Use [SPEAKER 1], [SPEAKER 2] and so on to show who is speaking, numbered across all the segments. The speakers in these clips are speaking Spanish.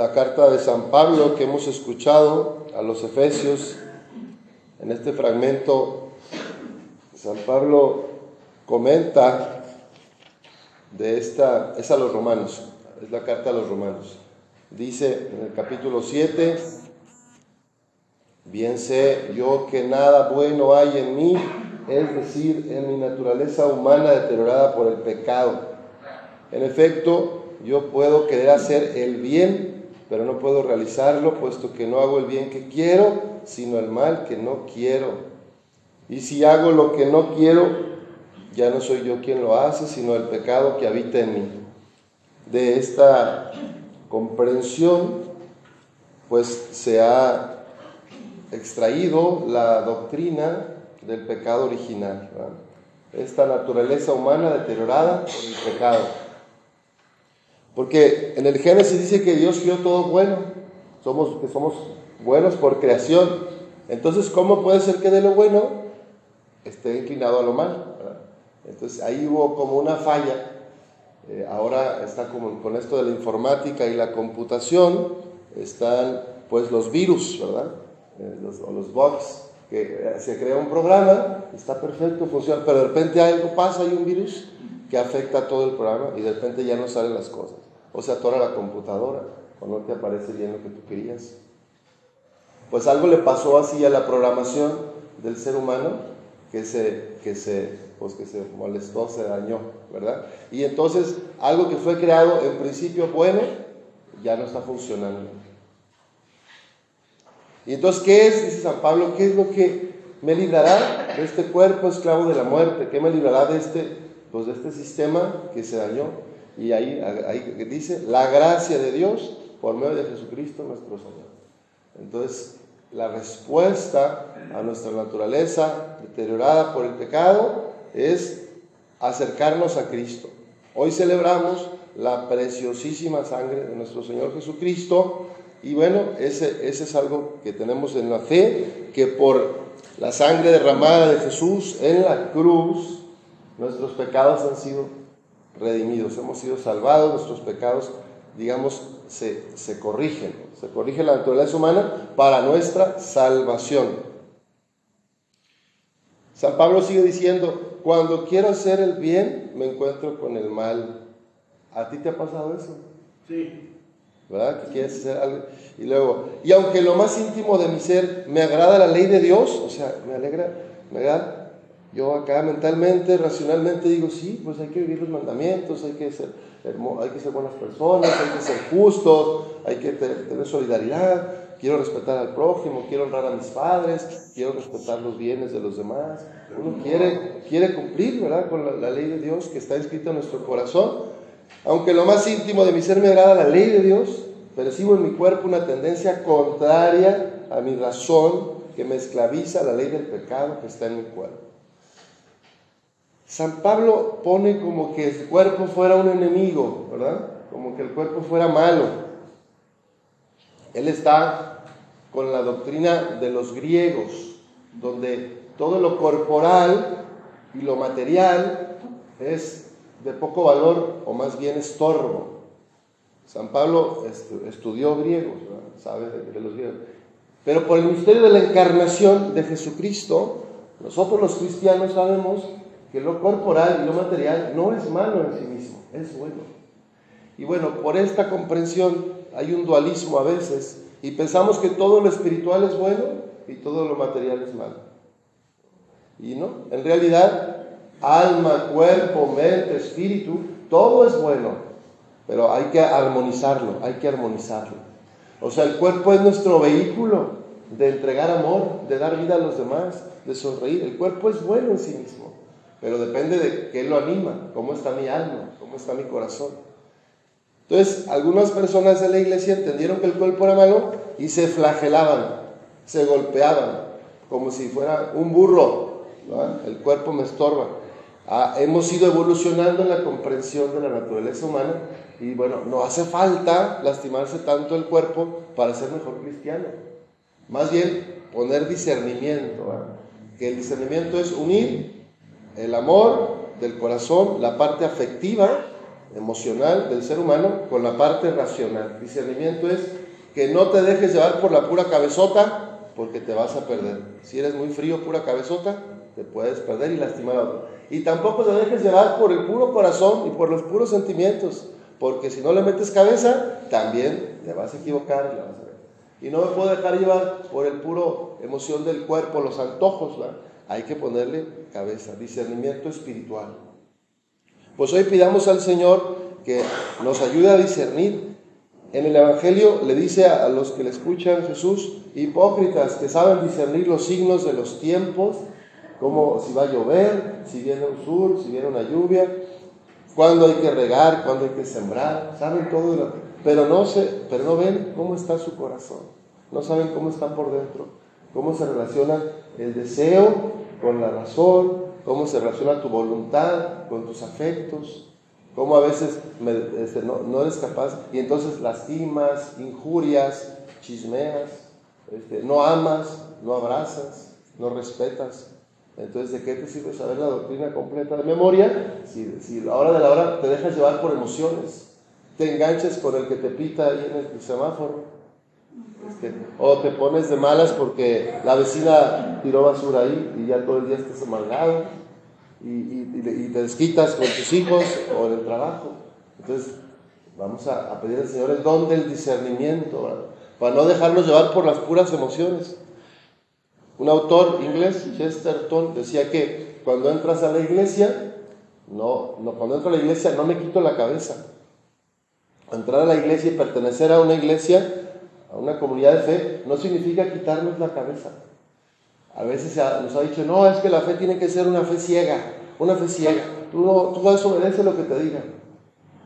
[SPEAKER 1] la carta de San Pablo que hemos escuchado a los Efesios. En este fragmento, San Pablo comenta de esta, es a los romanos, es la carta a los romanos. Dice en el capítulo 7, bien sé yo que nada bueno hay en mí, es decir, en mi naturaleza humana deteriorada por el pecado. En efecto, yo puedo querer hacer el bien, pero no puedo realizarlo, puesto que no hago el bien que quiero, sino el mal que no quiero. Y si hago lo que no quiero, ya no soy yo quien lo hace, sino el pecado que habita en mí. De esta comprensión, pues se ha extraído la doctrina del pecado original, esta naturaleza humana deteriorada por el pecado. Porque en el Génesis dice que Dios crió todo bueno, somos, que somos buenos por creación. Entonces, ¿cómo puede ser que de lo bueno esté inclinado a lo malo? Entonces ahí hubo como una falla. Eh, ahora está como con esto de la informática y la computación, están pues los virus, ¿verdad? Eh, o los bugs, que eh, se crea un programa, está perfecto, funciona, pero de repente algo pasa, hay un virus que afecta a todo el programa y de repente ya no salen las cosas. O se atora la computadora o no te aparece bien lo que tú querías. Pues algo le pasó así a la programación del ser humano que se, que se, pues que se molestó, se dañó, ¿verdad? Y entonces algo que fue creado en principio bueno ya no está funcionando. Y entonces, ¿qué es? Dice San Pablo, ¿qué es lo que me librará de este cuerpo esclavo de la muerte? ¿Qué me librará de este, pues de este sistema que se dañó? Y ahí, ahí dice, la gracia de Dios por medio de Jesucristo nuestro Señor. Entonces, la respuesta a nuestra naturaleza deteriorada por el pecado es acercarnos a Cristo. Hoy celebramos la preciosísima sangre de nuestro Señor Jesucristo y bueno, ese, ese es algo que tenemos en la fe, que por la sangre derramada de Jesús en la cruz, nuestros pecados han sido redimidos, hemos sido salvados, nuestros pecados, digamos, se, se corrigen, se corrige la naturaleza humana para nuestra salvación. San Pablo sigue diciendo, cuando quiero hacer el bien, me encuentro con el mal. ¿A ti te ha pasado eso?
[SPEAKER 2] Sí.
[SPEAKER 1] ¿verdad? Que quieres hacer algo. Y luego, y aunque lo más íntimo de mi ser me agrada la ley de Dios, o sea, me alegra, me agrada, yo acá mentalmente, racionalmente digo, sí, pues hay que vivir los mandamientos, hay que ser, hay que ser buenas personas, hay que ser justos, hay que tener solidaridad, quiero respetar al prójimo, quiero honrar a mis padres, quiero respetar los bienes de los demás. Uno quiere, quiere cumplir, ¿verdad? Con la, la ley de Dios que está escrita en nuestro corazón. Aunque lo más íntimo de mi ser me agrada la ley de Dios, percibo en mi cuerpo una tendencia contraria a mi razón que me esclaviza a la ley del pecado que está en mi cuerpo. San Pablo pone como que el cuerpo fuera un enemigo, ¿verdad? Como que el cuerpo fuera malo. Él está con la doctrina de los griegos, donde todo lo corporal y lo material es de poco valor o más bien estorbo. San Pablo estudió griego, sabe de los griegos. Pero por el misterio de la encarnación de Jesucristo, nosotros los cristianos sabemos que lo corporal y lo material no es malo en sí mismo, es bueno. Y bueno, por esta comprensión hay un dualismo a veces y pensamos que todo lo espiritual es bueno y todo lo material es malo. Y no, en realidad alma, cuerpo, mente, espíritu, todo es bueno, pero hay que armonizarlo, hay que armonizarlo. O sea, el cuerpo es nuestro vehículo de entregar amor, de dar vida a los demás, de sonreír. El cuerpo es bueno en sí mismo, pero depende de qué lo anima, cómo está mi alma, cómo está mi corazón. Entonces, algunas personas de la iglesia entendieron que el cuerpo era malo y se flagelaban, se golpeaban, como si fuera un burro. El cuerpo me estorba. Ah, hemos ido evolucionando en la comprensión de la naturaleza humana y bueno, no hace falta lastimarse tanto el cuerpo para ser mejor cristiano. Más bien poner discernimiento, que el discernimiento es unir el amor del corazón, la parte afectiva, emocional del ser humano con la parte racional. Discernimiento es que no te dejes llevar por la pura cabezota porque te vas a perder. Si eres muy frío, pura cabezota, te puedes perder y lastimar a otro. Y tampoco te dejes llevar por el puro corazón y por los puros sentimientos, porque si no le metes cabeza, también te vas a equivocar y la vas a ver. Y no me puedo dejar llevar por el puro emoción del cuerpo, los antojos, hay que ponerle cabeza, discernimiento espiritual. Pues hoy pidamos al Señor que nos ayude a discernir. En el Evangelio le dice a los que le escuchan Jesús, hipócritas que saben discernir los signos de los tiempos, como si va a llover, si viene un sur, si viene una lluvia, cuándo hay que regar, cuándo hay que sembrar, saben todo, pero no, se, pero no ven cómo está su corazón, no saben cómo está por dentro, cómo se relaciona el deseo con la razón, cómo se relaciona tu voluntad con tus afectos, cómo a veces este, no, eres capaz y entonces lastimas, injurias, chismeas, este, no amas, no abrazas, no respetas. Entonces, ¿de qué te sirve saber la doctrina completa de memoria si, si la hora de la hora te dejas llevar por emociones? Te enganches con el que te pita ahí en el semáforo o te pones de malas porque la vecina tiró basura ahí y ya todo el día estás amargado y, y, te desquitas con tus hijos o en el trabajo. Entonces, vamos a, pedir al Señor el don del discernimiento, para no dejarnos llevar por las puras emociones. Un autor inglés, Chesterton, decía que cuando entras a la iglesia, no, no, cuando entro a la iglesia no me quito la cabeza. Entrar a la iglesia y pertenecer a una iglesia a una comunidad de fe, no significa quitarnos la cabeza. A veces nos ha dicho, no, es que la fe tiene que ser una fe ciega, una fe ciega. Tú, no, tú desobedeces lo que te digan.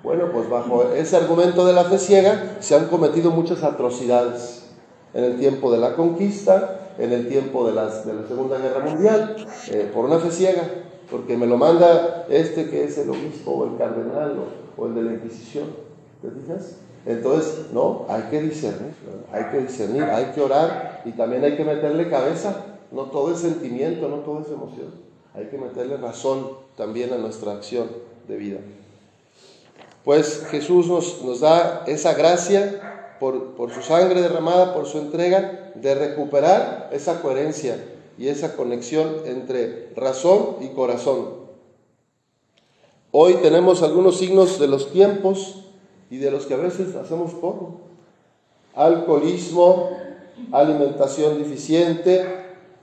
[SPEAKER 1] Bueno, pues bajo ese argumento de la fe ciega se han cometido muchas atrocidades en el tiempo de la conquista, en el tiempo de, de la Segunda Guerra Mundial, eh, por una fe ciega, porque me lo manda este que es el obispo o el cardenal o, o el de la Inquisición. ¿Te fijas? Entonces, no, hay que discernir, hay que discernir, hay que orar y también hay que meterle cabeza. No todo es sentimiento, no todo es emoción. Hay que meterle razón también a nuestra acción de vida. Pues Jesús nos, nos da esa gracia por, por su sangre derramada, por su entrega, de recuperar esa coherencia y esa conexión entre razón y corazón. Hoy tenemos algunos signos de los tiempos y de los que a veces hacemos poco. Alcoholismo, alimentación deficiente,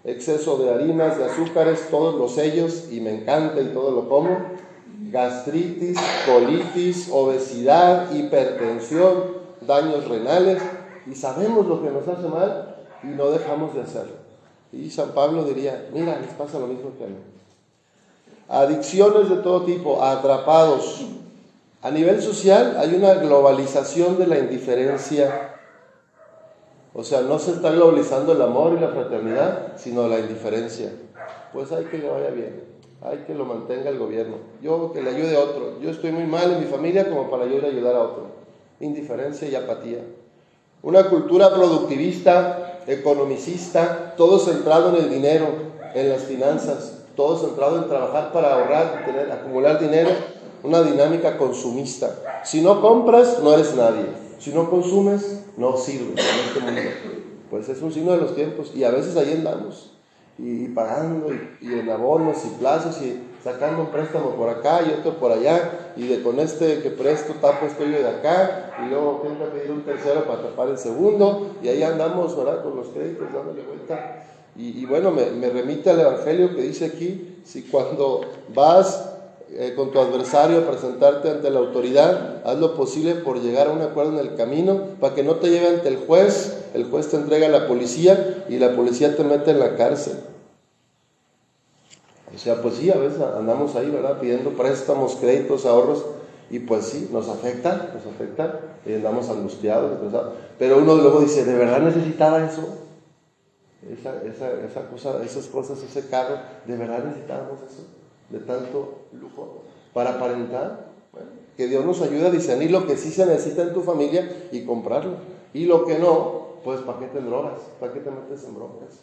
[SPEAKER 1] exceso de harinas, de azúcares, todos los sellos, y me encanta y todo lo como, gastritis, colitis, obesidad, hipertensión, daños renales, y sabemos lo que nos hace mal y no dejamos de hacerlo. Y San Pablo diría, mira, les pasa lo mismo que a mí. Adicciones de todo tipo, atrapados, a nivel social hay una globalización de la indiferencia. O sea, no se está globalizando el amor y la fraternidad, sino la indiferencia. Pues hay que le vaya bien, hay que lo mantenga el gobierno. Yo que le ayude a otro. Yo estoy muy mal en mi familia como para yo ayudar a otro. Indiferencia y apatía. Una cultura productivista, economicista, todo centrado en el dinero, en las finanzas, todo centrado en trabajar para ahorrar, tener, acumular dinero una dinámica consumista. Si no compras, no eres nadie. Si no consumes, no sirves en este mundo. Pues es un signo de los tiempos y a veces ahí andamos y, pagando y, en abonos y plazos y sacando un préstamo por acá y otro por allá y de con este que presto tapo esto yo de acá y luego tengo que pedir un tercero para tapar el segundo y ahí andamos ¿verdad? con los créditos dándole vuelta y, y bueno me, me remite al evangelio que dice aquí si cuando vas eh, con tu adversario presentarte ante la autoridad, haz lo posible por llegar a un acuerdo en el camino para que no te lleve ante el juez, el juez te entrega a la policía y la policía te mete en la cárcel. O sea, pues sí, a veces andamos ahí, ¿verdad? Pidiendo préstamos, créditos, ahorros, y pues sí, nos afecta, nos afecta, y andamos angustiados, Pero uno luego dice, ¿de verdad necesitaba eso? Esa, esa, esa cosa, esas cosas, ese carro, ¿de verdad necesitábamos eso? De tanto lujo para aparentar. que Dios nos ayude a discernir lo que sí se necesita en tu familia y comprarlo. Y lo que no, pues ¿para qué te drogas? ¿Para qué te metes en broncas?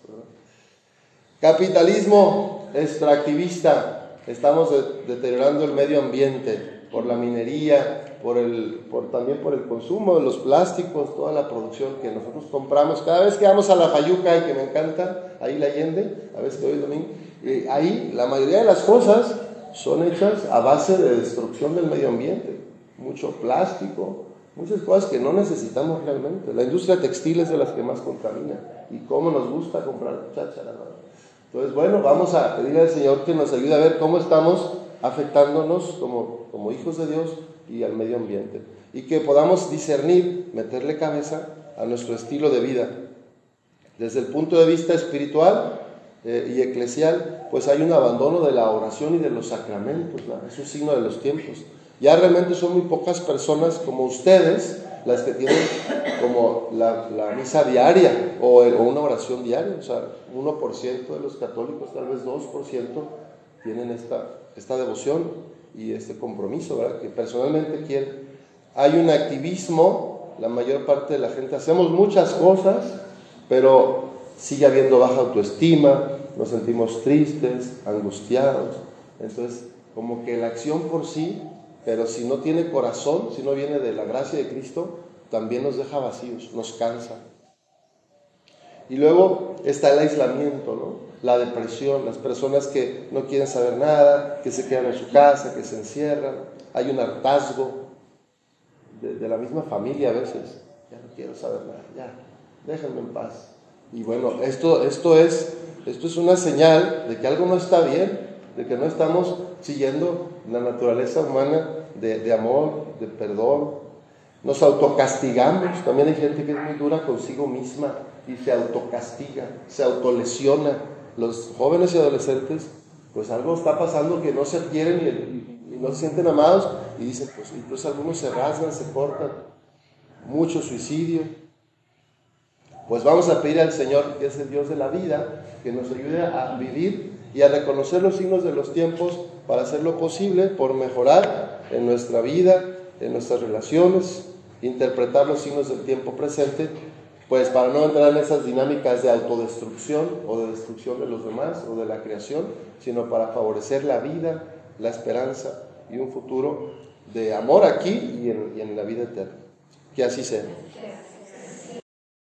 [SPEAKER 1] Capitalismo extractivista. Estamos deteriorando el medio ambiente. por la minería, por el, por, también por el consumo de los plásticos, toda la producción que nosotros compramos. Cada vez que vamos a la Fayuca y que me encanta, ahí la Allende, a veces que hoy domingo, eh, ahí la mayoría de las cosas son hechas a base de destrucción del medio ambiente. Mucho plástico, muchas cosas que no necesitamos realmente. La industria textil es de las que más contamina. Y cómo nos gusta comprar cháchara. Entonces, bueno, vamos a pedirle al Señor que nos ayude a ver cómo estamos afectándonos como, como hijos de Dios y al medio ambiente. Y que podamos discernir, meterle cabeza a nuestro estilo de vida. Desde el punto de vista espiritual eh, y eclesial, pues hay un abandono de la oración y de los sacramentos. Es un signo de los tiempos. Ya realmente son muy pocas personas como ustedes las que tienen como la, misa diaria o, o, una oración diaria. O sea, 1% de los católicos, tal vez 2%, tienen esta, esta devoción y este compromiso, ¿verdad? Que personalmente quieren. Hay un activismo, la mayor parte de la gente hacemos muchas cosas, pero sigue habiendo baja autoestima, nos sentimos tristes, angustiados. Entonces, como que la acción por sí, pero si no tiene corazón, si no viene de la gracia de Cristo, también nos deja vacíos, nos cansa. Y luego está el aislamiento, ¿no? la depresión, las personas que no quieren saber nada, que se quedan en su casa, que se encierran, hay un hartazgo de, la misma familia a veces, ya no quiero saber nada, ya, déjenme en paz. Y bueno, esto, esto, es, esto es una señal de que algo no está bien, de que no estamos siguiendo la naturaleza humana de, de amor, de perdón. Nos autocastigamos, también hay gente que es muy dura consigo misma y se autocastiga, se autolesiona los jóvenes y adolescentes, pues algo está pasando que no se quieren y, no se sienten amados y dicen, pues incluso algunos se rasgan, se cortan, mucho suicidio. Pues vamos a pedir al Señor, que es el Dios de la vida, que nos ayude a vivir y a reconocer los signos de los tiempos para hacer lo posible por mejorar en nuestra vida, en nuestras relaciones, interpretar los signos del tiempo presente pues para no entrar en esas dinámicas de autodestrucción o de destrucción de los demás o de la creación, sino para favorecer la vida, la esperanza y un futuro de amor aquí y en, y en la vida eterna. Que así sea.